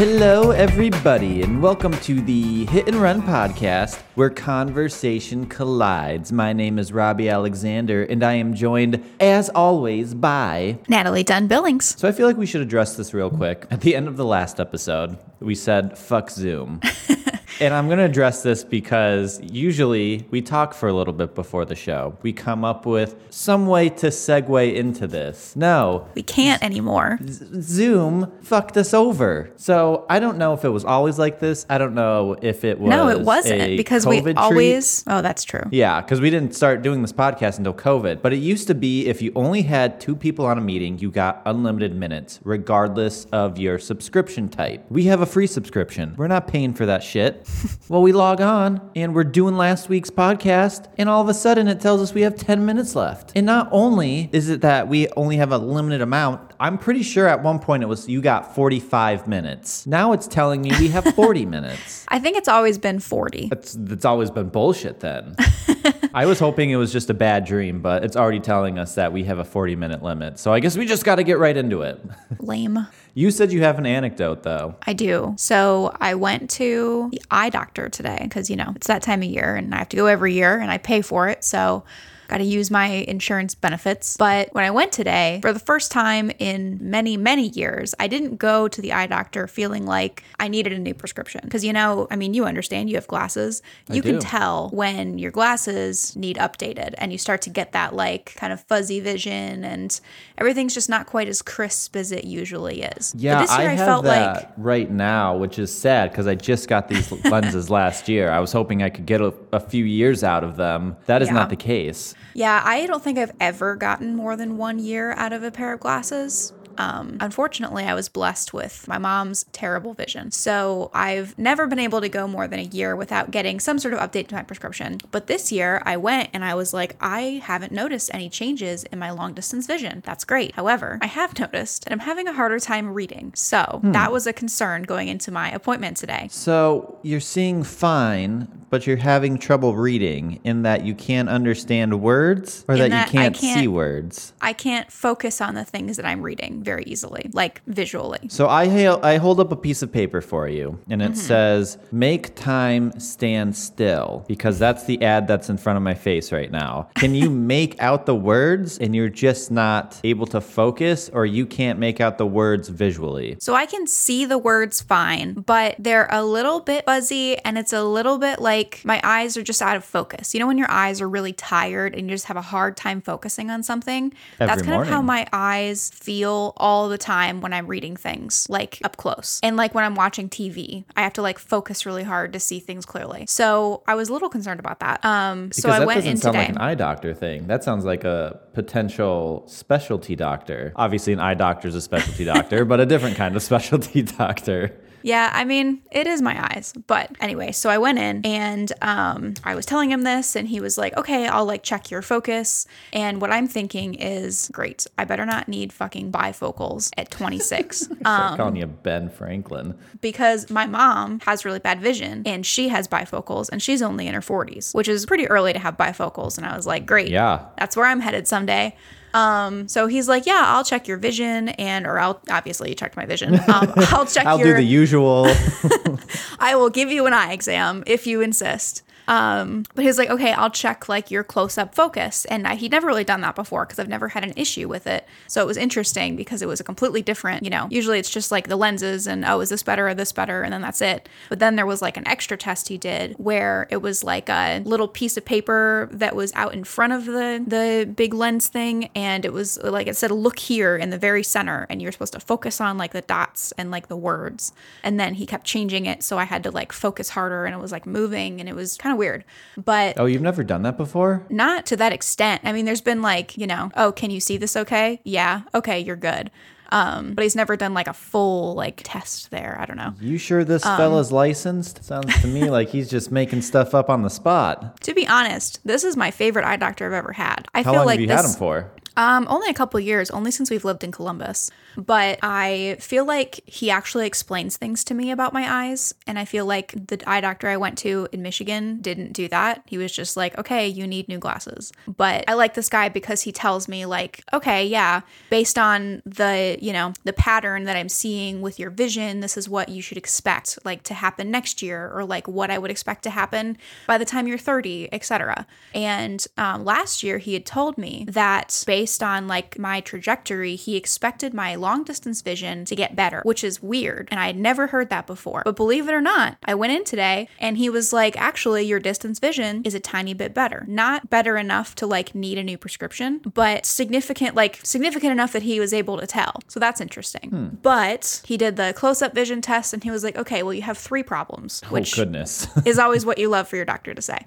Hello, everybody, and welcome to the Hit and Run podcast where conversation collides. My name is Robbie Alexander, and I am joined, as always, by. Natalie Dunn Billings. So I feel like we should address this real quick. At the end of the last episode, we said, fuck Zoom. And I'm going to address this because usually we talk for a little bit before the show. We come up with some way to segue into this. No, We can't anymore. Zoom fucked us over. So I don't know if it was always like this. I don't know if it was. No, it wasn't a because COVID we treat. always. Oh, that's true. Yeah, because we didn't start doing this podcast until COVID. But it used to be if you only had two people on a meeting, you got unlimited minutes, regardless of your subscription type. We have a free subscription. We're not paying for that shit. Well, we log on and we're doing last week's podcast, and all of a sudden it tells us we have 10 minutes left. And not only is it that we only have a limited amount, I'm pretty sure at one point it was you got 45 minutes. Now it's telling me we have 40 minutes. I think it's always been 40. That's that's always been bullshit then. I was hoping it was just a bad dream, but it's already telling us that we have a 40 minute limit. So I guess we just got to get right into it. Lame. You said you have an anecdote though. I do. So I went to the eye doctor today because, you know, it's that time of year and I have to go every year and I pay for it. So got to use my insurance benefits. But when I went today, for the first time in many, many years, I didn't go to the eye doctor feeling like I needed a new prescription. Because, you know, I mean, you understand you have glasses. You can tell when your glasses need updated and you start to get that like kind of fuzzy vision and everything's just not quite as crisp as it usually is. But Yeah, this year I I, felt that like right now, which is sad because I just got these lenses last year. I was hoping I could get a, a few years out of them. That is Yeah. not the case. Yeah, I don't think I've ever gotten more than one year out of a pair of glasses. Um, unfortunately, I was blessed with my mom's terrible vision. So I've never been able to go more than a year without getting some sort of update to my prescription. But this year, I went and I was like, I haven't noticed any changes in my long distance vision. That's great. However, I have noticed that I'm having a harder time reading. So that was a concern going into my appointment today. So you're seeing fine, but you're having trouble reading in that you can't understand words or that, that you can't, see can't- see words. I can't focus on the things that I'm reading very easily, like visually. So I I hold up a piece of paper for you, and Mm-hmm. it says "Make time stand still" because that's the ad that's in front of my face right now. Can you make out the words, and you're just not able to focus, or you can't make out the words visually? So I can see the words fine, but they're a little bit fuzzy and it's a little bit like my eyes are just out of focus. You know, when your eyes are really tired and you just have a hard time focusing on something? That's Every kind of how my eyes feel all the time when I'm reading things, like up close. And like when I'm watching TV, I have to like focus really hard to see things clearly. So I was a little concerned about that. Um, so I that went doesn't in sound today. like an eye doctor thing. That sounds like a potential specialty doctor. Obviously, an eye doctor is a specialty doctor, but a different kind of specialty doctor. Yeah, I mean, it is my eyes. But anyway, so I went in and um, I was telling him this, and he was like, okay, I'll like check your focus. And what I'm thinking is, great, I better not need fucking bifocals at 26. Start um, calling you Ben Franklin. because my mom has really bad vision and she has bifocals and she's only in her 40s, which is pretty early to have bifocals. And I was like, great. Yeah. That's where I'm headed someday. Um, so he's like, yeah, I'll check your vision and, or I'll obviously you checked my vision. Um, I'll check I'll your, do the usual. I will give you an eye exam if you insist. Um, but was like, okay, I'll check like your close up focus. And I, he'd never really done that before because I've never had an issue with it. So it was interesting because it was a completely different, you know, usually it's just like the lenses and, oh, is this better or this better? And then that's it. But then there was like an extra test he did where it was like a little piece of paper that was out in front of the, the big lens thing. And it was like, it said, look here in the very center. And you're supposed to focus on like the dots and like the words. And then he kept changing it. So I had to like focus harder and it was like moving and it was kind of weird. But oh, you've never done that before? not to that extent. I mean, there's been like, you know, oh, can you see this okay? Yeah. Okay, you're good. Um, but he's never done like a full like test there. I don't know. You sure this Um, fella's licensed? Sounds to me like he's just making stuff up on the spot. To be honest, this is my favorite eye doctor I've ever had. I How feel long like have you this had him for? Um, only a couple years, only since we've lived in Columbus. But I feel like he actually explains things to me about my eyes. And I feel like the eye doctor I went to in Michigan didn't do that. He was just like, okay, you need new glasses. But I like this guy because he tells me, like, okay, yeah, based on the, you know, the pattern that I'm seeing with your vision, this is what you should expect, like, to happen next year, or like what I would expect to happen by the time you're 30, etc. And um, last year, he had told me that based on like my trajectory, he expected my long distance vision to get better, which is weird. And I had never heard that before. But believe it or not, I went in today and he was like, actually, your distance vision is a tiny bit better. Not better enough to like need a new prescription, but significant, like significant enough that he was able to tell. So that's interesting. But he did the close up vision test and he was like, okay, well, you have three problems, which oh goodness. is always what you love for your doctor to say.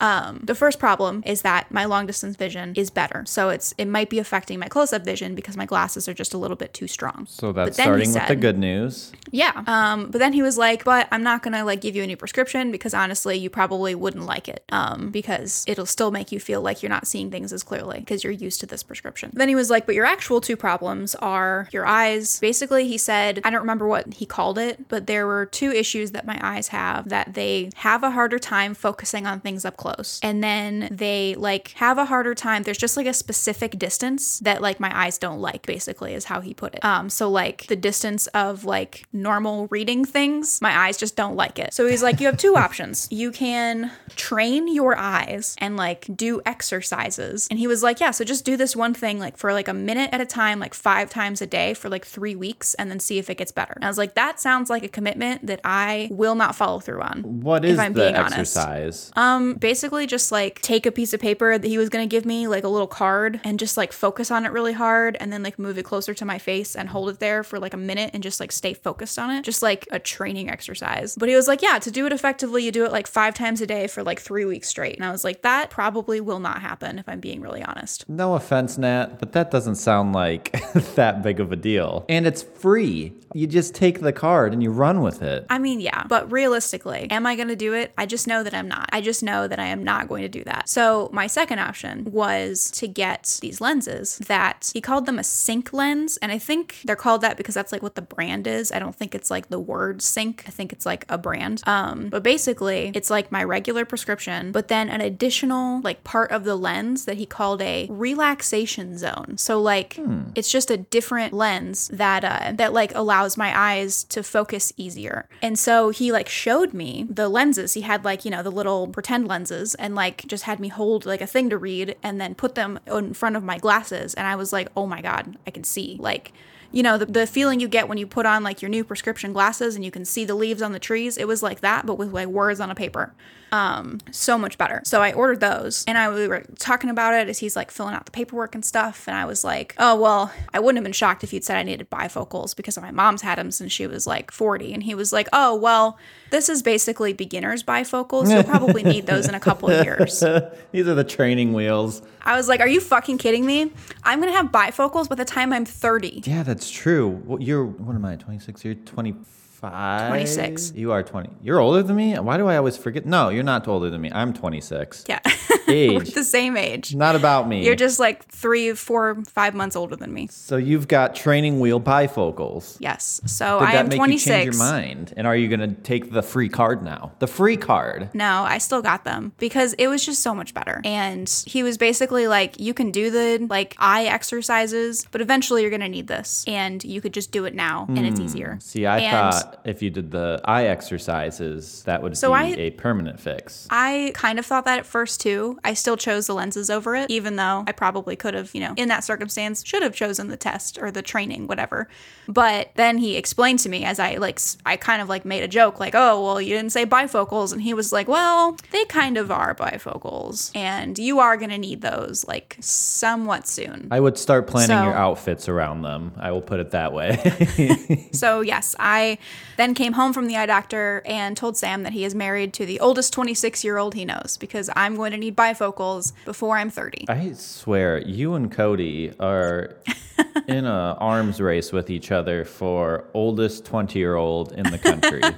Um, the first problem is that my long distance vision is better. So it's it might be affecting my close up vision because my glasses are just a little bit too strong. so that's But then he starting with the good news. Yeah. Um, but then he was like, but I'm not gonna like give you a new prescription because honestly, you probably wouldn't like it. Um, because it'll still make you feel like you're not seeing things as clearly because you're used to this prescription. Then he was like, but your actual two problems are your eyes. Basically, he said, I don't remember what he called it, but there were two issues that my eyes have that they have a harder time focusing on things up close. And then they like have a harder time. There's just like a specific distance that like my eyes don't like, basically, is how he put it. Um, so like the distance of like normal reading things, my eyes just don't like it. So he's like, you have two options. You can train your eyes and like do exercises. And he was like, yeah, so just do this one thing like for like a minute at a time, like five times a day for like three weeks, and then see if it gets better. And I was like, that sounds like a commitment that I will not follow through on. What is I'm the being honest. exercise? Um, basically just like take a piece of paper that he was gonna give me, like a little card, and just like focus on it really hard, and then like move it closer to my face and hold it there for like a minute and just like stay focused on it, just like a training exercise. But he was like, yeah, to do it effectively, you do it like five times a day for like three weeks straight. And I was like, that probably will not happen if I'm being really honest. No offense, Nat, but that doesn't sound like that big of a deal. And it's free. You just take the card and you run with it. I mean, yeah, but realistically, am I going to do it? I just know that I'm not. I just know that I am not going to do that. So, my second option was to get these lenses that he called them a sync lens. And I think they're called that because that's like what the brand is. I don't think it's like the word sync, I think it's like a brand. Um, but basically, it's like my regular prescription, but then an additional like part of the lens that he called a relaxation zone. So, like, it's just a different lens that, uh, that like allows my eyes to focus easier. And so he like showed me the lenses. He had like, you know, the little pretend lenses and like just had me hold like a thing to read and then put them in front of my glasses. And I was like, oh my God, I can see. Like, you know, the, the feeling you get when you put on like your new prescription glasses and you can see the leaves on the trees, it was like that, but with like words on a paper. Um, so much better. So I ordered those and I we were talking about it as he's like filling out the paperwork and stuff. And I was like, oh, well, I wouldn't have been shocked if you'd said I needed bifocals because my mom's had them since she was like 40. And he was like, oh, well, this is basically beginner's bifocals. You'll probably need those in a couple of years. These are the training wheels. I was like, are you fucking kidding me? I'm going to have bifocals by the time I'm 30. Yeah, that's true. Well, you're, what am I, 26? You're 25? 26. You are 20. You're older than me? Why do I always forget? No, you're not older than me. I'm 26. Yeah. We're Age. the same age. Not about me. You're just like three, four, five months older than me. so you've got training wheel bifocals. Yes. So Did I that am make 26. you change your mind? And are you going to take the free card now? The free card. No, I still got them because it was just so much better. And he was basically like, you can do the like eye exercises, but eventually you're going to need this. And you could just do it now and it's hmm. easier. See, I And thought if you did the eye exercises, that would So be I- a permanent fix. I kind of thought that at first too. I still chose the lenses over it, even though I probably could have, you know, in that circumstance, should have chosen the test or the training, whatever. But then he explained to me as I like, I kind of like made a joke, like, oh, well, you didn't say bifocals. And he was like, well, they kind of are bifocals. And you are going to need those like somewhat soon. I would start planning So- your outfits around them. I will put it that way. So, yes, I then came home from the eye doctor and told Sam that he is married to the oldest 26 year old he knows because I'm going to need bifocals before I'm 30. I swear, you and Cody are in a arms race with each other for oldest 20 year old in the country.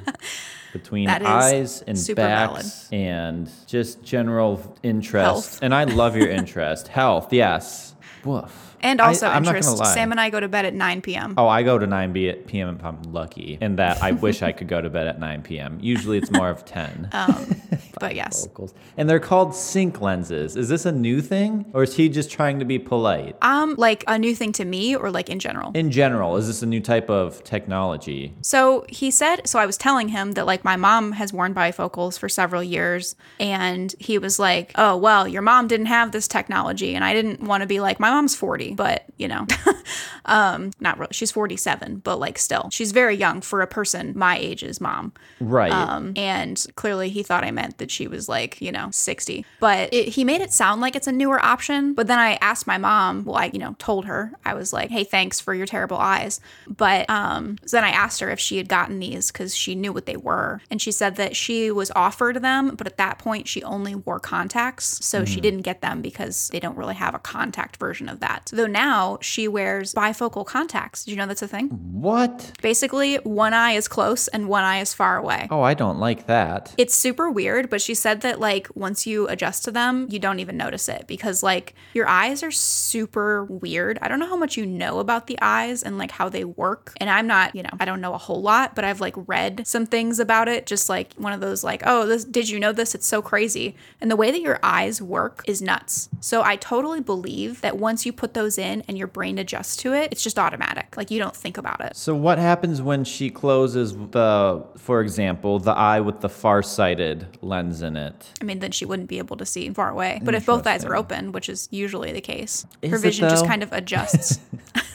Between eyes and backs and just general interest. Health. And I love your interest. Health, yes. Woof. And also I, interest. Sam and I go to bed at 9 p.m. Oh, I go to 9 b- p.m. if I'm lucky, and that I wish I could go to bed at 9 p.m. Usually it's more of 10. but yes. Focals. And they're called sync lenses. Is this a new thing, or is he just trying to be polite? Um, like a new thing to me or like in general? In general, is this a new type of technology? So he said, so I was telling him that like my mom has worn bifocals for several years. And he was like, oh, well, your mom didn't have this technology. And I didn't want to be like, my mom's 40, but you know, um, not really. She's 47, but like still, she's very young for a person my age's mom. Right. Um, and clearly he thought I meant that she was like, you know, 60. But it, he made it sound like it's a newer option. But then I asked my mom, well, I, you know, told her, I was like, hey, thanks for your terrible eyes. But um, so then I asked her if she had gotten these because she knew what they were. And she said that she was offered them, but at that point she only wore contacts. So she didn't get them because they don't really have a contact version of that. Though now she wears bifocal contacts. Did you know that's a thing? what? Basically, one eye is close and one eye is far away. Oh, I don't like that. It's super weird, but she said that like once you adjust to them, you don't even notice it because like your eyes are super weird. I don't know how much you know about the eyes and like how they work. And I'm not, you know, I don't know a whole lot, but I've like read some things about it. Just like one of those like, oh, this did you know this? It's so crazy. And the way that your eyes work is nuts. So I totally believe that once you put those in and your brain adjusts to it, it's just automatic. Like you don't think about it. So what happens when she closes the, for example, the eye with the far-sighted lens in it? I mean, then she wouldn't be able to see far away. But if both eyes are open, which is usually the case, Is her vision just kind of adjusts.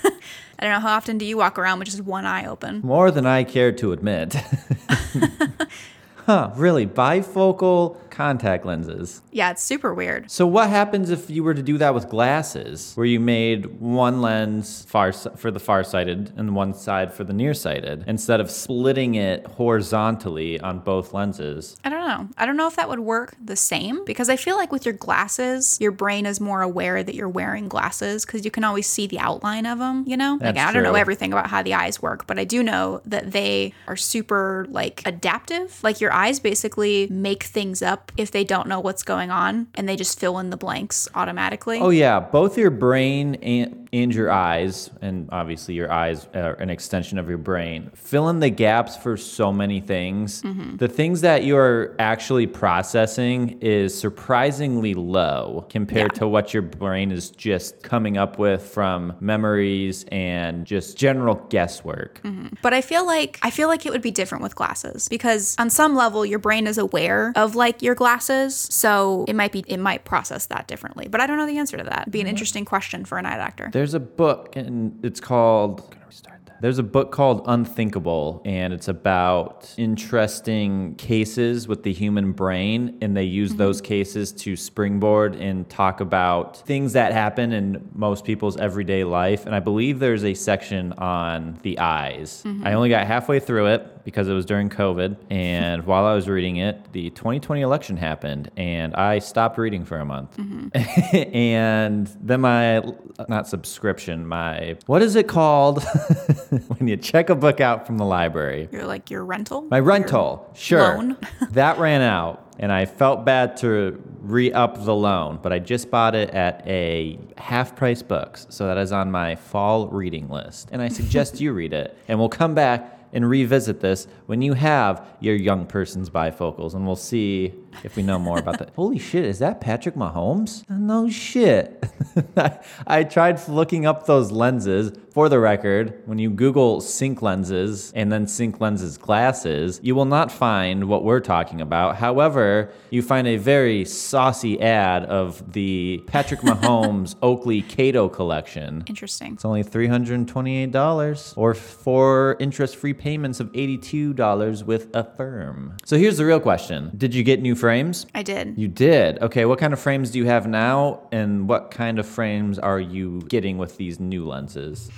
I don't know how often do you walk around with just one eye open? More than I care to admit. huh, really? Bifocal contact lenses. Yeah, it's super weird. So what happens if you were to do that with glasses, where you made one lens far for the far-sighted and one side for the nearsighted, instead of splitting it horizontally on both lenses? I don't know. I don't know if that would work the same because I feel like with your glasses, your brain is more aware that you're wearing glasses because you can always see the outline of them, you know? like That's I don't know everything about how the eyes work, but I do know that they are super like adaptive. Like your eyes basically make things up if they don't know what's going on and they just fill in the blanks automatically. Oh yeah, both your brain and, and your eyes, and obviously your eyes are an extension of your brain, fill in the gaps for so many things. Mm-hmm. The things that you're actually processing is surprisingly low compared Yeah. to what your brain is just coming up with from memories and just general guesswork. Mm-hmm. But I feel like I feel like it would be different with glasses because on some level your brain is aware of like your glasses, so it might be it might process that differently. But I don't know the answer to that. It'd be an mm-hmm. interesting question for an eye doctor. There's a book, and it's called. I'm gonna restart that. There's a book called Unthinkable, and it's about interesting cases with the human brain, and they use those mm-hmm. cases to springboard and talk about things that happen in most people's everyday life. And I believe there's a section on the eyes. Mm-hmm. I only got halfway through it because it was during COVID, and while I was reading it, the 2020 election happened, and I stopped reading for a month. Mm-hmm. and then my not subscription, my what is it called when you check a book out from the library? You're like your rental? My rental, sure. loan? that ran out, and I felt bad to re up the loan, but I just bought it at a half price books. So that is on my fall reading list. And I suggest you read it. And we'll come back and revisit this when you have your young person's bifocals, and we'll see if we know more about that. Holy shit, is that Patrick Mahomes? No shit. I, tried looking up those lenses. For the record, when you Google sync lenses and then sync lenses glasses, you will not find what we're talking about. However, you find a very saucy ad of the Patrick Mahomes Oakley Kato collection. Interesting. It's only $328 or four interest free payments of $82 with Affirm. So here's the real question Did you get new frames? I did. You did. Okay, what kind of frames do you have now, and what kind of frames are you getting with these new lenses?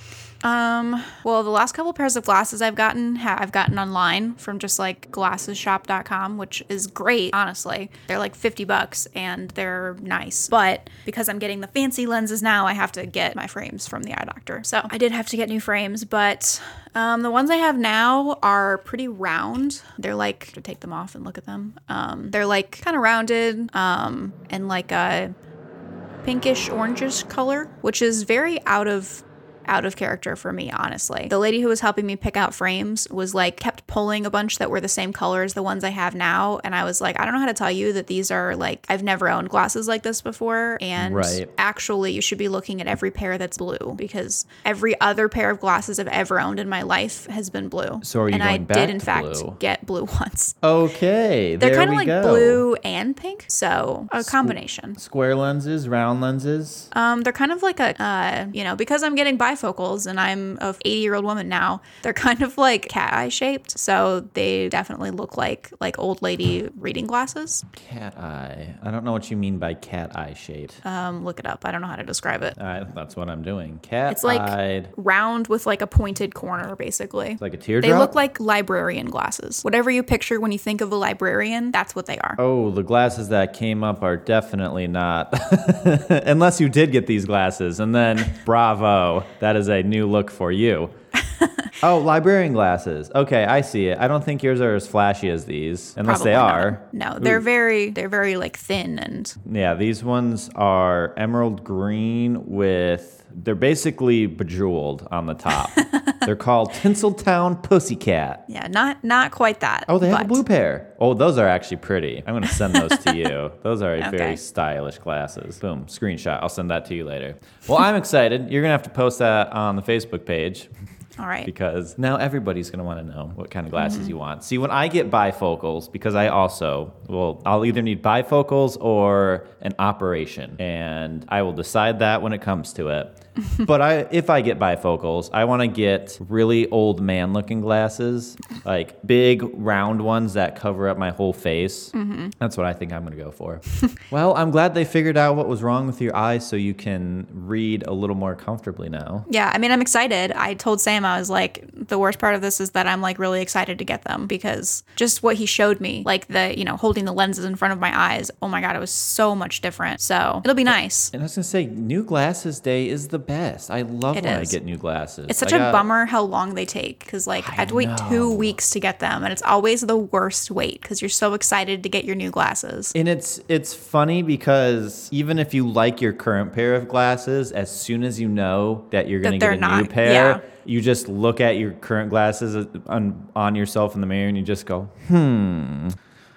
Um, well, the last couple pairs of glasses I've gotten, ha- I've gotten online from just like glassesshop.com, which is great, honestly. They're like 50 bucks and they're nice. But because I'm getting the fancy lenses now, I have to get my frames from the eye doctor. So I did have to get new frames, but um, the ones I have now are pretty round. They're like, to take them off and look at them. Um, they're like kind of rounded um, and like a pinkish orangish color, which is very out of out of character for me, honestly. The lady who was helping me pick out frames was like kept pulling a bunch that were the same color as the ones I have now. And I was like, I don't know how to tell you that these are like, I've never owned glasses like this before. And Right. actually, you should be looking at every pair that's blue because every other pair of glasses I've ever owned in my life has been blue. So are you and I did, in fact, blue? get blue once. Okay, They're kind of like go. blue and pink. So a combination. Square lenses, round lenses. Um, they're kind of like a, uh, you know, because I'm getting bifocals and I'm a 80 year old woman now. They're kind of like cat eye shaped, so they definitely look like like old lady reading glasses. Cat eye. I don't know what you mean by cat eye shaped. Um, look it up. I don't know how to describe it. Uh, that's what I'm doing. Cat It's like round with like a pointed corner, basically. Like a teardrop. They look like librarian glasses. Whatever you picture when you think of a librarian, that's what they are. Oh, the glasses that came up are definitely not. Unless you did get these glasses, and then bravo, that is a new look for you. oh, librarian glasses. Okay, I see it. I don't think yours are as flashy as these, unless Probably they not. are. No, they're very they're very like thin and Yeah, these ones are emerald green with. They're basically bejeweled on the top. they're called Tinseltown Pussycat. yeah, not not quite that. Oh, they have a blue pair. Oh, those are actually pretty. I'm going to send those to you. Those are Okay. very stylish glasses. Boom, screenshot. I'll send that to you later. Well, I'm excited. You're going to have to post that on the Facebook page All right. because now everybody's going to want to know what kind of glasses you mm-hmm. want. See, when I get bifocals, because I also, well, I'll either need bifocals or an operation, and I will decide that when it comes to it. but I, if I get bifocals, I want to get really old man looking glasses, like big round ones that cover up my whole face. Mm-hmm. That's what I think I'm going to go for. well, I'm glad they figured out what was wrong with your eyes so you can read a little more comfortably now. Yeah, I mean, I'm excited. I told Sam I was like, the worst part of this is that I'm like really excited to get them because just what he showed me, like the you know holding the lenses in front of my eyes. Oh my god, it was so much different. So it'll be nice. And I was gonna say, new glasses day is the best. I love It when is. I get new glasses. It's such I a got- bummer how long they take because like I, had to wait two weeks to get them, and it's always the worst wait because you're so excited to get your new glasses. And it's it's funny because even if you like your current pair of glasses, as soon as you know that you're gonna get a they're new pair, yeah. you just look at your current glasses on on yourself in the mirror and you just go, hmm.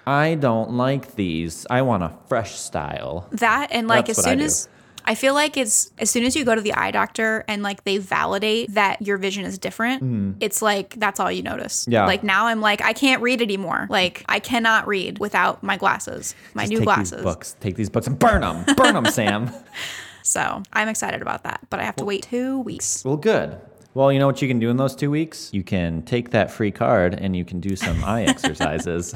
I don't like these. I want a fresh style. That and like That's as soon as I feel like it's as soon as you go to the eye doctor and like they validate that your vision is different, mm-hmm. it's like that's all you notice. Yeah. Like now I'm like I can't read anymore. Like I cannot read without my glasses, my Just new take glasses. These books, take these books and burn them. Burn them, Sam. So I'm excited about that, but I have to wait two weeks. Well, good. Well, you know what you can do in those two weeks? You can take that free card and you can do some eye exercises.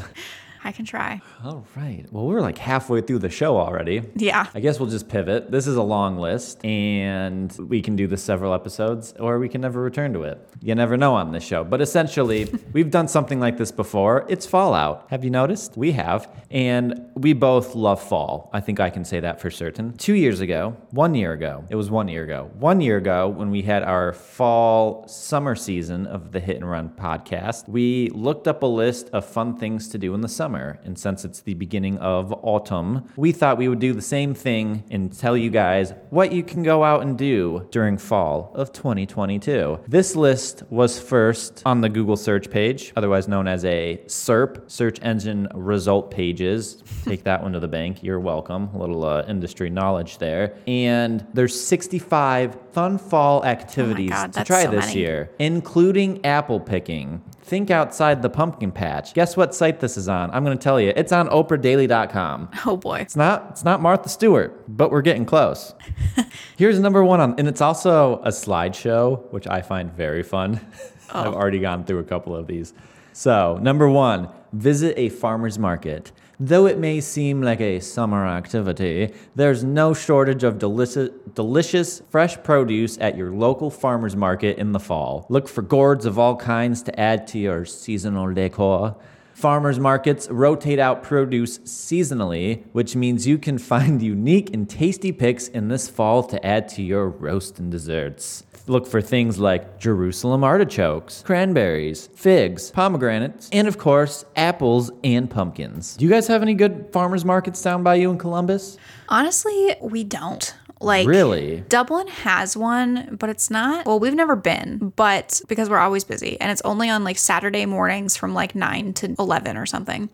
I can try. All right. Well, we're like halfway through the show already. Yeah. I guess we'll just pivot. This is a long list, and we can do this several episodes, or we can never return to it. You never know on this show. But essentially, we've done something like this before. It's Fallout. Have you noticed? We have. And we both love fall. I think I can say that for certain. Two years ago, one year ago, it was one year ago, one year ago when we had our fall summer season of the Hit and Run podcast, we looked up a list of fun things to do in the summer. And since it's the beginning of autumn, we thought we would do the same thing and tell you guys what you can go out and do during fall of 2022. This list was first on the Google search page, otherwise known as a SERP, search engine result pages. Take that one to the bank. You're welcome. A little uh, industry knowledge there. And there's 65 fun fall activities God, to try so this many. year, including apple picking. Think outside the pumpkin patch. Guess what site this is on? I'm going to tell you. It's on oprahdaily.com. Oh boy. It's not it's not Martha Stewart, but we're getting close. Here's number 1 on and it's also a slideshow, which I find very fun. I've oh. already gone through a couple of these. So, number 1, visit a farmer's market. Though it may seem like a summer activity, there's no shortage of delicious, delicious fresh produce at your local farmer's market in the fall. Look for gourds of all kinds to add to your seasonal decor. Farmers markets rotate out produce seasonally, which means you can find unique and tasty picks in this fall to add to your roast and desserts. Look for things like Jerusalem artichokes, cranberries, figs, pomegranates, and of course, apples and pumpkins. Do you guys have any good farmers markets down by you in Columbus? Honestly, we don't. Like Really? Dublin has one, but it's not. Well, we've never been, but because we're always busy, and it's only on like Saturday mornings from like nine to eleven or something.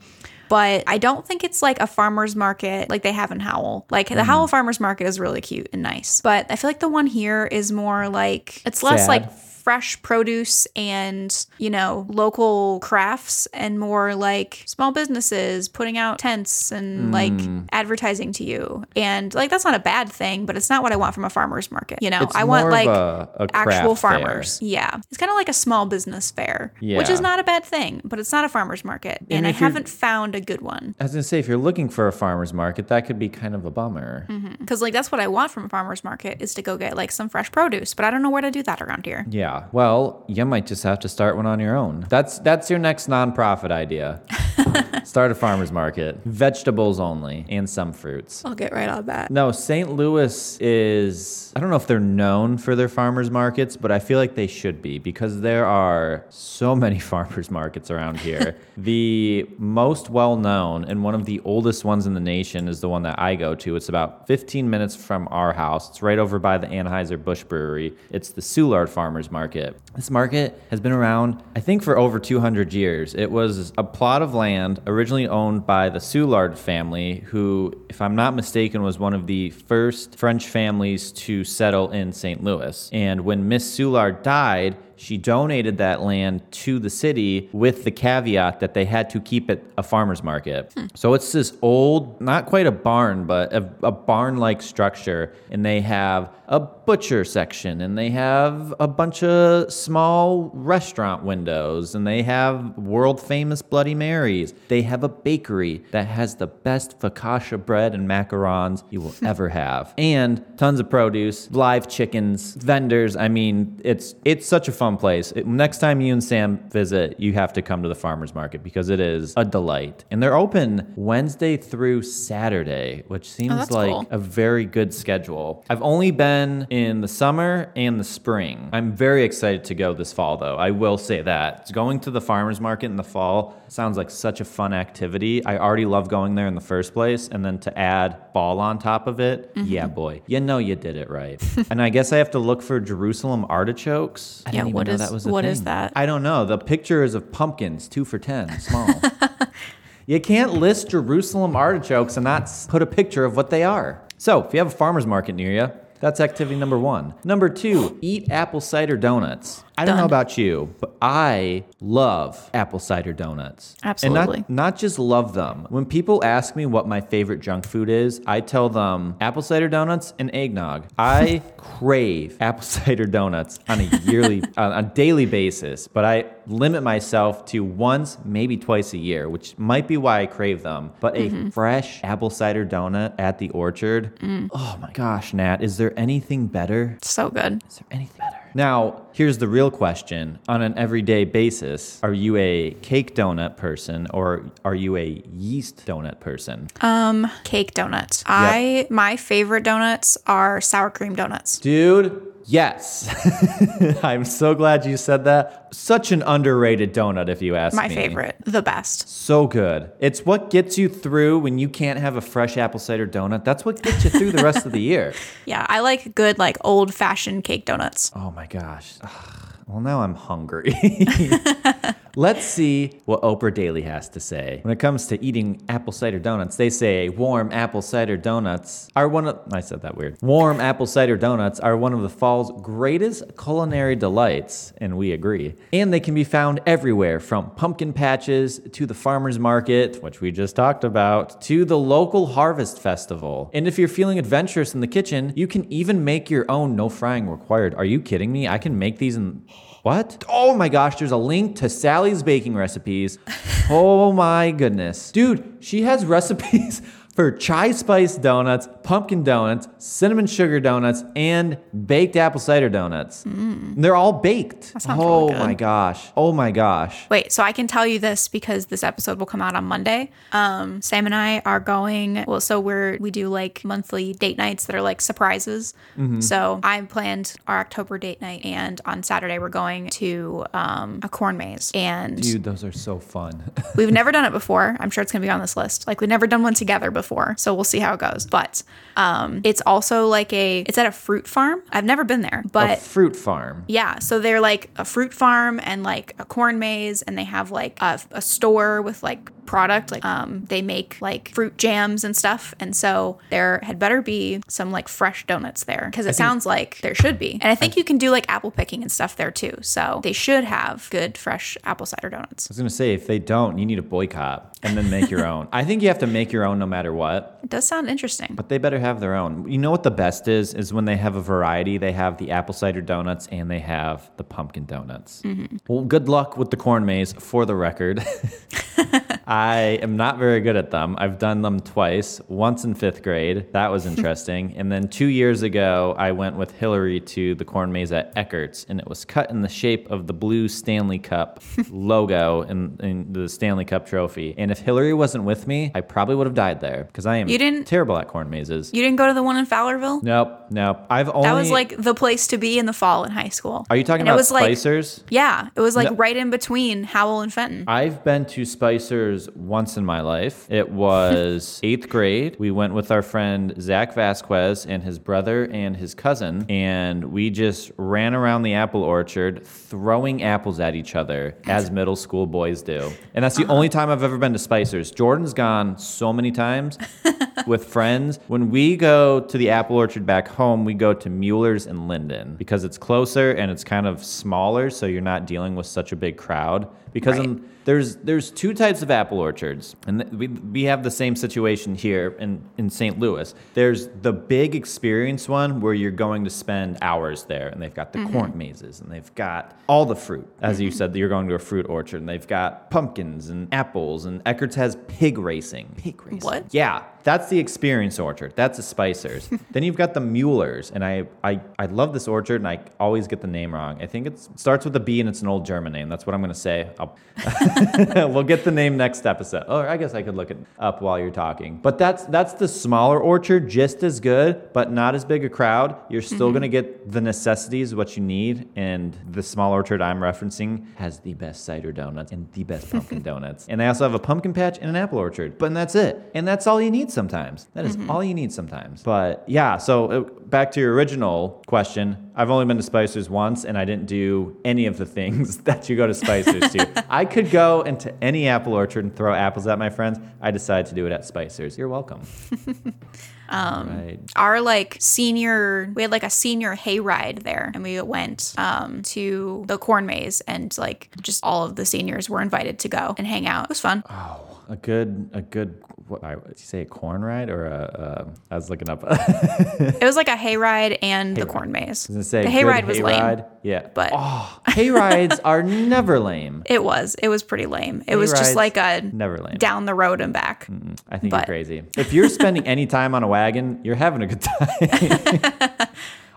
But I don't think it's like a farmer's market like they have in Howell. Like the Howell mm. farmer's market is really cute and nice. But I feel like the one here is more like it's less Sad. like fresh produce and, you know, local crafts and more like small businesses putting out tents and hmm. like advertising to you. And like that's not a bad thing, but it's not what I want from a farmer's market. You know, It's I want like a- a actual craft fair. farmers. Yeah. It's kind of like a small business fair, which is not a bad thing, but it's not a farmer's market. And, I haven't found a good one. I was gonna say, if you're looking for a farmer's market, that could be kind of a bummer. Mm-hmm. Because like that's what I want from a farmer's market is to go get like some fresh produce, but I don't know where to do that around here. Yeah. Well, you might just have to start one on your own. That's that's your next nonprofit idea. start a farmer's market, vegetables only, and some fruits. I'll get right on that. No, St. Louis is, I don't know if they're known for their farmers markets, but I feel like they should be because there are so many farmers markets around here. The most well known and one of the oldest ones in the nation is the one that I go to. It's about 15 minutes from our house. It's right over by the Anheuser Busch Brewery. It's the Soulard Farmers Market. This market has been around, I think, for over 200 years. It was a plot of land originally owned by the Soulard family, who, if I'm not mistaken, was one of the first French families to settle in St. Louis. And when Miss Soulard died, she donated that land to the city with the caveat that they had to keep it a farmer's market. Hmm. So it's this old, not quite a barn, but a, a barn like structure. And they have a butcher section and they have a bunch of small restaurant windows and they have world famous Bloody Marys. They have a bakery that has the best focaccia bread and macarons you will ever have. And tons of produce, live chickens, vendors. I mean, it's it's such a fun place. It- next time you and Sam visit, you have to come to the farmers market because it is a delight. And they're open Wednesday through Saturday, which seems that's like cool. a very good schedule. I've only been in the summer and the spring. I'm very excited to go this fall, though. I will say that. Going to the farmer's market in the fall sounds like such a fun activity. I already love going there in the first place. And then to add fall on top of it, Mm-hmm. yeah, boy. You know you did it right. and I guess I have to look for Jerusalem artichokes. I Yeah, what know is- that was a what is thing. that? I don't know. The picture is of pumpkins, two for 10, small. You can't list Jerusalem artichokes and not put a picture of what they are. So, if you have a farmer's market near you, that's activity number one. Number two, eat apple cider donuts. I don't know about you, but I love apple cider donuts. Absolutely. And not, not just love them. When people ask me what my favorite junk food is, I tell them apple cider donuts and eggnog. I crave apple cider donuts on a yearly, on a daily basis, but I limit myself to once, maybe twice a year, which might be why I crave them. But a mm-hmm. fresh apple cider donut at the orchard, mm. oh my gosh, Nat, is there anything better? So good. Is there anything better? Now, here's the real question. On an everyday basis, are you a cake donut person or are you a yeast donut person? Um, Cake donuts. I my favorite donuts are sour cream donuts. Dude, yes. I'm so glad you said that. Such an underrated donut, if you ask My me. My favorite. The best. So good. It's what gets you through when you can't have a fresh apple cider donut. That's what gets you through the rest of the year. Yeah, I like good like old fashioned cake donuts. Oh my gosh. Ugh. Well, now I'm hungry. Let's see what Oprah Daily has to say. When it comes to eating apple cider donuts, they say warm apple cider donuts are one of I said that weird. Warm apple cider donuts are one of the fall's greatest culinary delights, and we agree. And they can be found everywhere from pumpkin patches to the farmers market, which we just talked about, to the local harvest festival. And if you're feeling adventurous in the kitchen, you can even make your own no frying required. Are you kidding me? I can make these in what? Oh my gosh, there's a link to Sally's baking recipes. oh my goodness. Dude, she has recipes for chai spice donuts, pumpkin donuts, cinnamon sugar donuts, and baked apple cider donuts. They're all baked. Mm. oh really my gosh. Oh my gosh. Wait, so I can tell you this because this episode will come out on Monday. Um, Sam and I are going. Well, so we're we do like monthly date nights that are like surprises. Mm-hmm. So I planned our October date night, and on Saturday we're going to um, a corn maze, and Dude, those are so fun. we've never done it before. I'm sure it's gonna be on this list. Like we've never done one together before. Before, so we'll see how it goes. But um, it's also like a it's at a fruit farm. I've never been there, A but fruit farm. yeah, so they're like a fruit farm and like a corn maze, and they have like a, a store with like product. Like um, they make like fruit jams and stuff, and so there had better be some like fresh donuts there because it sounds like there should be. And I think you can do like apple picking and stuff there too. So they should have good fresh apple cider donuts. I was gonna say if they don't, you need a boycott and then make your own. I think you have to make your own no matter what. It does sound interesting. But they better have their own. You know what the best is? Is when they have a variety. They have the apple cider donuts and they have the pumpkin donuts. Mm-hmm. Well, good luck with the corn maze for the record. I am not very good at them. I've done them twice, once in fifth grade. That was interesting. and then two years ago, I went with Hillary to the corn maze at Eckert's, and it was cut in the shape of the blue Stanley Cup logo in, in the Stanley Cup trophy. And if Hillary wasn't with me, I probably would have died there because I am You didn't- terrible at corn mazes. You didn't go to the one in Fowlerville? Nope, nope. I've only. That was like the place to be in the fall in high school. Are you talking And about it was like Spicers? Yeah, it was like No. right in between Howell and Fenton. I've been to Spicers once in my life. It was eighth grade. We went with our friend Zach Vasquez and his brother and his cousin, and we just ran around the apple orchard throwing apples at each other as middle school boys do. And that's the uh-huh. only time I've ever been to Spicers. Jordan's gone so many times with friends. When we go to the apple orchard back home, we go to Mueller's and Linden because it's closer and it's kind of smaller, so you're not dealing with such a big crowd. Because Right. in, there's there's two types of apple orchards, and th- we, we have the same situation here in, in St. Louis. There's the big experience one where you're going to spend hours there, and they've got the mm-hmm. corn mazes, and they've got all the fruit, as you mm-hmm. said, that you're going to a fruit orchard, and they've got pumpkins and apples, and Eckert's has pig racing. Pig racing. What? Yeah, that's the experience orchard. That's the Spicers. then you've got the Muellers, and I, I I love this orchard, and I always get the name wrong. I think it starts with a B, and it's an old German name. That's what I'm gonna say. I'll, we'll get the name next episode. Or I guess I could look it up while you're talking. But that's that's the smaller orchard, just as good, but not as big a crowd. You're still gonna get the necessities, what you need, and the small orchard I'm referencing has the best cider donuts and the best pumpkin donuts. And they also have a pumpkin patch and an apple orchard. But that's it. And that's all you need sometimes. That is all you need sometimes. But yeah, so uh, back to your original question. I've only been to Spicer's once and I didn't do any of the things that you go to Spicer's to. I could go into any apple orchard and throw apples at my friends. I decided to do it at Spicer's. You're welcome. um, right. Our like senior, we had like a senior hayride there, and we went um, to the corn maze, and like just all of the seniors were invited to go and hang out. It was fun. A good, a good, what, I- did you say a corn ride or a, uh, was looking up. It was like a hayride and the corn maze. gonna say the good hayride was lame. hayride. Yeah. but- oh, hayrides are never lame. It was. It was pretty lame. It was just like a never lame. down the road and back. I think but- you're crazy. If you're spending any time on a wagon, you're having a good time.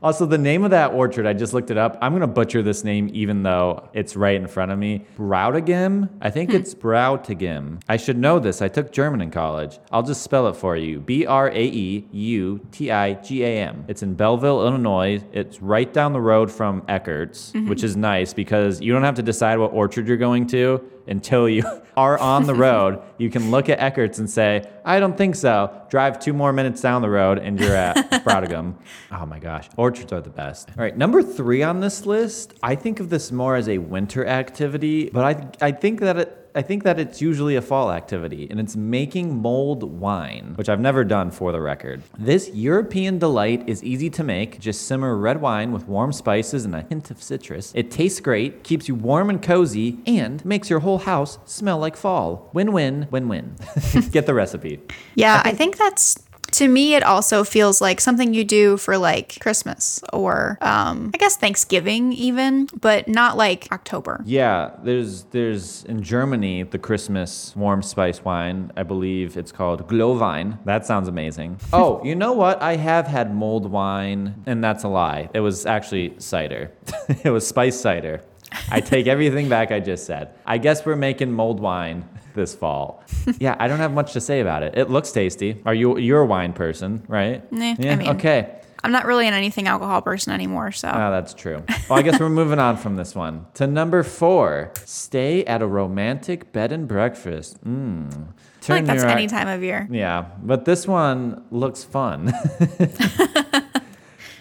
also, the name of that orchard, I just looked it up. I'm going to butcher this name even though it's right in front of me. Braeutigam? I think hmm. it's Braeutigam. I should know this. I took German in college. I'll just spell it for you B R A E U T I G A M. It's in Belleville, Illinois. It's right down the road from Eckert's, mm-hmm. which is nice because you don't have to decide what orchard you're going to until you are on the road. You can look at Eckert's and say, I don't think so. Drive two more minutes down the road and you're at Braeutigam. Oh my gosh. Orchards are the best. All right. Number three on this list, I think of this more as a winter activity, but I, I think that it, I think that it's usually a fall activity, and it's making mulled wine, which I've never done for the record. This European delight is easy to make. Just simmer red wine with warm spices and a hint of citrus. It tastes great, keeps you warm and cozy, and makes your whole house smell like fall. Win win, win win. Get the recipe. Yeah, I think that's to me it also feels like something you do for like Christmas or um I guess Thanksgiving even, but not like October. Yeah, there's there's in Germany the Christmas warm spice wine. I believe it's called Glühwein. That sounds amazing. Oh, you know what? I have had mulled wine, and that's a lie. It was actually cider. it was spice cider. I take everything back I just said. I guess we're making mulled wine this fall. yeah, I don't have much to say about it. It looks tasty. Are you you're a wine person, right? Nah, I mean- okay. I'm not really an anything alcohol person anymore, so Oh, that's true. Well, I guess we're moving on from this one to number four. Stay at a romantic bed and breakfast. Mm. I feel like that's your- any time of year. Yeah, but this one looks fun.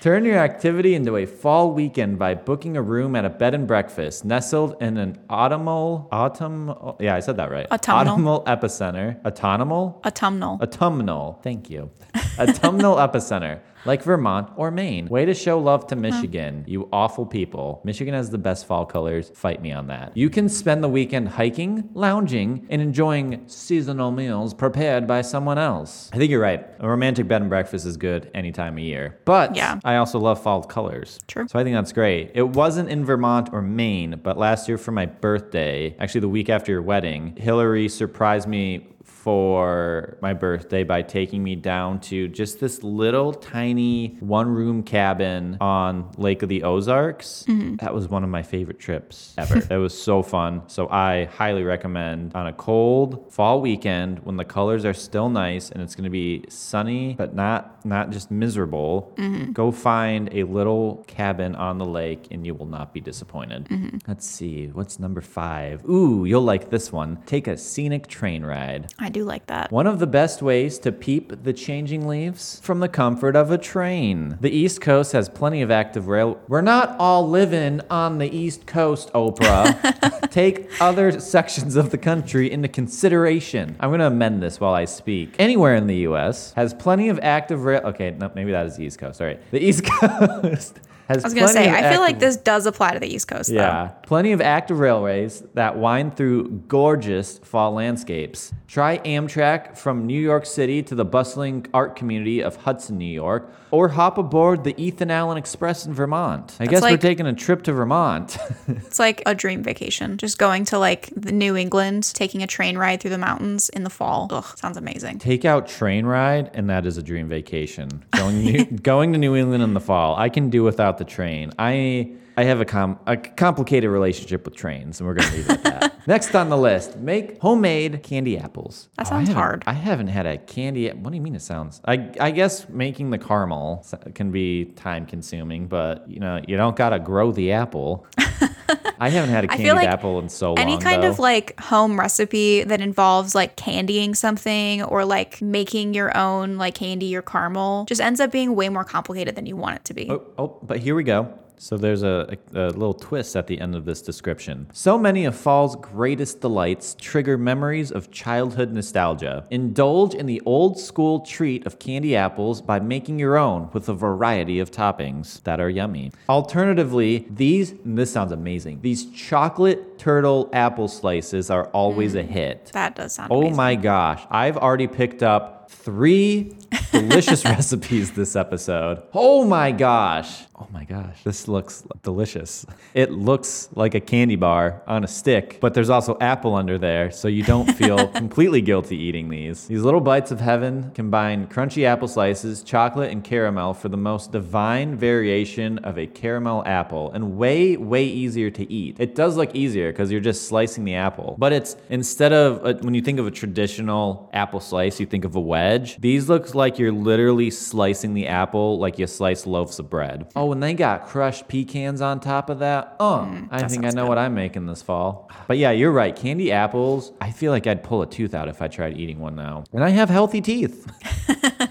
Turn your activity into a fall weekend by booking a room at a bed and breakfast nestled in an autumnal autumn. Yeah, I said that right. Autumnal. Autumnal epicenter. Autumnal. Autumnal. Autumnal. Thank you. Autumnal epicenter, like Vermont or Maine. Way to show love to Michigan, you awful people. Michigan has the best fall colors. Fight me on that. You can spend the weekend hiking, lounging, and enjoying seasonal meals prepared by someone else. I think you're right. A romantic bed and breakfast is good any time of year. But Yeah. I also love fall colors. True. So I think that's great. It wasn't in Vermont or Maine, but last year for my birthday, actually the week after your wedding, Hillary surprised me for my birthday by taking me down to just this little tiny one room cabin on Lake of the Ozarks. Mm-hmm. That was one of my favorite trips ever. it was so fun. So I highly recommend on a cold fall weekend when the colors are still nice and it's going to be sunny but not not just miserable. Mm-hmm. Go find a little cabin on the lake and you will not be disappointed. Mm-hmm. Let's see. What's number 5? Ooh, you'll like this one. Take a scenic train ride. I do like that. One of the best ways to peep the changing leaves from the comfort of a train. The East Coast has plenty of active rail. We're not all living on the East Coast, Oprah. Take other sections of the country into consideration. I'm going to amend this while I speak. Anywhere in the U.S. has plenty of active rail. Okay, no, maybe that is the East Coast. All right. The East Coast has I was gonna say, of I feel like this does apply to the East Coast, though. yeah, plenty of active railways that wind through gorgeous fall landscapes. Try Amtrak from New York City to the bustling art community of Hudson, New York, or hop aboard the Ethan Allen Express in Vermont. I guess we're taking a trip to Vermont. It's like a dream vacation. Just going to like the New England, taking a train ride through the mountains in the fall. Ugh, sounds amazing. Take out train ride, and that is a dream vacation. Going new, going to New England in the fall. I can do without the train. I I have a com- a complicated relationship with trains, and we're gonna leave it at that. Next on the list, make homemade candy apples. That oh, I sounds haven't- hard. I haven't had a candy. What do you mean it sounds? I I guess making the caramel can be time consuming, but you know you don't gotta grow the apple. I haven't had a candied like apple in so long. Any kind though. of like home recipe that involves like candying something or like making your own like candy or caramel just ends up being way more complicated than you want it to be. Oh, oh, but here we go. So there's a, a, a little twist at the end of this description. So many of fall's greatest delights trigger memories of childhood nostalgia. Indulge in the old school treat of candy apples by making your own with a variety of toppings that are yummy. Alternatively, these, this sounds amazing, these chocolate turtle apple slices are always a mm. hit. That does sound Oh amazing. my gosh. I've already picked up three delicious recipes this episode. Oh my gosh. Oh my gosh. This looks delicious. It looks like a candy bar on a stick, but there's also apple under there, so you don't feel completely guilty eating these. These little bites of heaven combine crunchy apple slices, chocolate, and caramel for the most divine variation of a caramel apple and way, way easier to eat. It does look easier because you're just slicing the apple, but it's instead of a, when you think of a traditional apple slice, you think of a wedge. These look like you're literally slicing the apple like you slice loaves of bread. Oh, and they got crushed pecans on top of that. Oh, I think I know good. what I'm making this fall. But yeah, you're right. Candy apples, I feel like I'd pull a tooth out if I tried eating one now. And I have healthy teeth.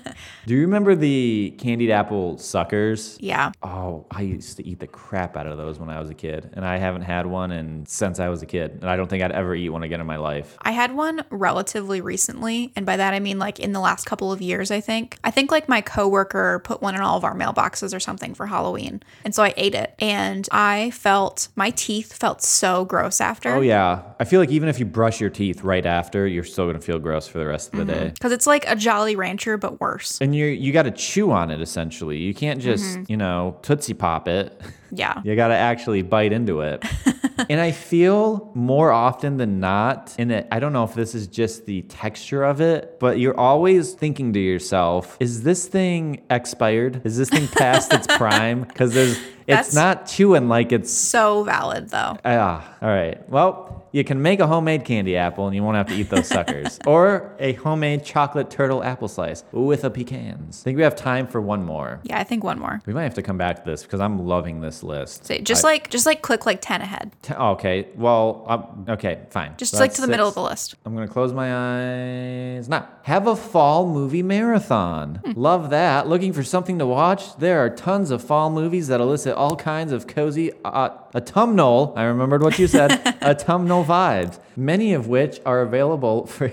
Do you remember the candied apple suckers? Yeah. Oh, I used to eat the crap out of those when I was a kid, and I haven't had one in since I was a kid, and I don't think I'd ever eat one again in my life. I had one relatively recently, and by that I mean like in the last couple of years, I think. I think like my coworker put one in all of our mailboxes or something for Halloween. And so I ate it, and I felt my teeth felt so gross after. Oh yeah, I feel like even if you brush your teeth right after, you're still gonna feel gross for the rest of the mm-hmm. day. Because it's like a Jolly Rancher, but worse. And you you got to chew on it essentially. You can't just you know tootsie pop it. Yeah. You got to actually bite into it. and I feel more often than not, and it, I don't know if this is just the texture of it, but you're always thinking to yourself, is this thing expired? Is this thing past its prime? Because there's, That's- it's not chewing like it's So valid though. Ah, all right. Well, you can make a homemade candy apple and you won't have to eat those suckers. or a homemade chocolate turtle apple slice with a pecans. I think we have time for one more. Yeah, I think one more. We might have to come back to this because I'm loving this list. Say, just I- like just like click like ten ahead. T- okay, well, um, okay, fine. Just So like to the middle of the list. I'm gonna close my eyes now. Have a fall movie marathon. Hmm. Love that. Looking for something to watch? There are tons of fall movies that elicit all kinds of cozy uh, autumnal. I remembered what you said. autumnal vibes. Many of which are available for.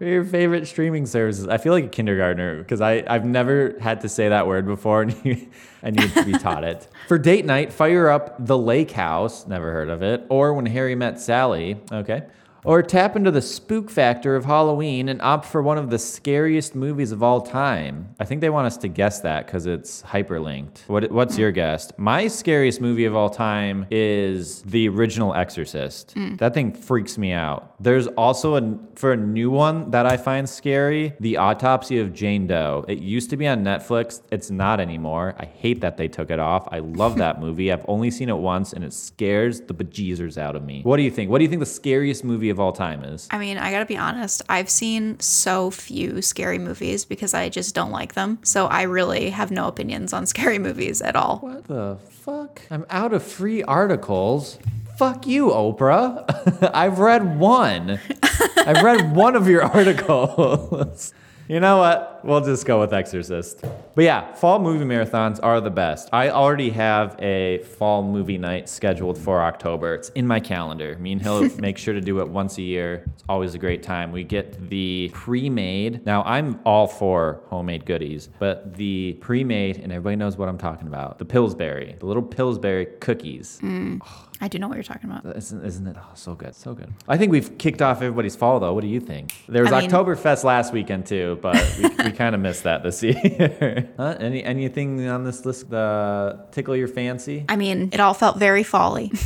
Your favorite streaming services. I feel like a kindergartner because I, I've never had to say that word before and you, I need to be taught it. For date night, fire up The Lake House, never heard of it, or When Harry Met Sally, okay. Or tap into the spook factor of Halloween and opt for one of the scariest movies of all time. I think they want us to guess that because it's hyperlinked. What, what's your guess? My scariest movie of all time is the original Exorcist. Hmm. That thing freaks me out. There's also a for a new one that I find scary, The Autopsy of Jane Doe. It used to be on Netflix. It's not anymore. I hate that they took it off. I love that movie. I've only seen it once and it scares the bejeezers out of me. What do you think? What do you think the scariest movie of all time is? I mean, I gotta be honest, I've seen so few scary movies because I just don't like them. So I really have no opinions on scary movies at all. What the fuck? I'm out of free articles. Fuck you, Oprah. I've read one. I've read one of your articles. You know what? We'll just go with Exorcist. But yeah, fall movie marathons are the best. I already have a fall movie night scheduled for October. It's in my calendar. Me and Hill make sure to do it once a year. It's always a great time. We get the pre-made. Now I'm all for homemade goodies, but the pre-made, and everybody knows what I'm talking about. The Pillsbury, the little Pillsbury cookies. Mm. I do know what you're talking about. Isn't, isn't it oh, so good? So good. I think we've kicked off everybody's fall though. What do you think? There was I mean- Oktoberfest last weekend too, but we, we kind of missed that this year. huh? Any anything on this list uh, tickle your fancy? I mean, it all felt very folly.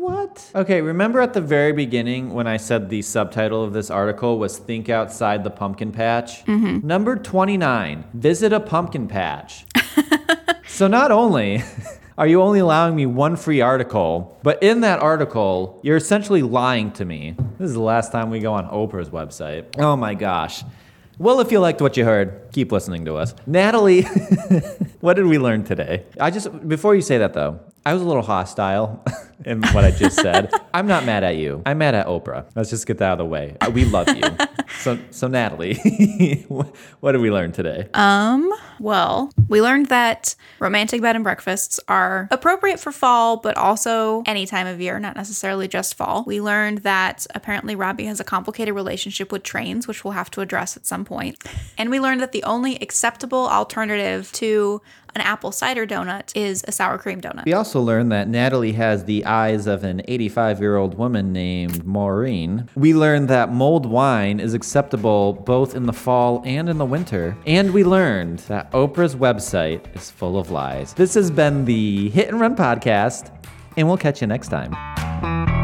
What? Okay, remember at the very beginning when I said the subtitle of this article was Think Outside the Pumpkin Patch? Mm-hmm. Number 29, Visit a Pumpkin Patch. so not only are you only allowing me one free article, but in that article, you're essentially lying to me. This is the last time we go on Oprah's website. Oh my gosh. Well, if you liked what you heard, keep listening to us. Natalie, what did we learn today? I just, before you say that though, I was a little hostile in what I just said. I'm not mad at you. I'm mad at Oprah. Let's just get that out of the way. Uh, We love you. so, so Natalie, what did we learn today? Um, well, we learned that romantic bed and breakfasts are appropriate for fall, but also any time of year, not necessarily just fall. We learned that apparently Robbie has a complicated relationship with trains, which we'll have to address at some point. And we learned that the only acceptable alternative to an apple cider donut is a sour cream donut. We also learned that Natalie has the eyes of an 85 year old woman named Maureen. We learned that mulled wine is acceptable both in the fall and in the winter. And we learned that Oprah's website is full of lies. This has been the Hit and Run Podcast, and we'll catch you next time.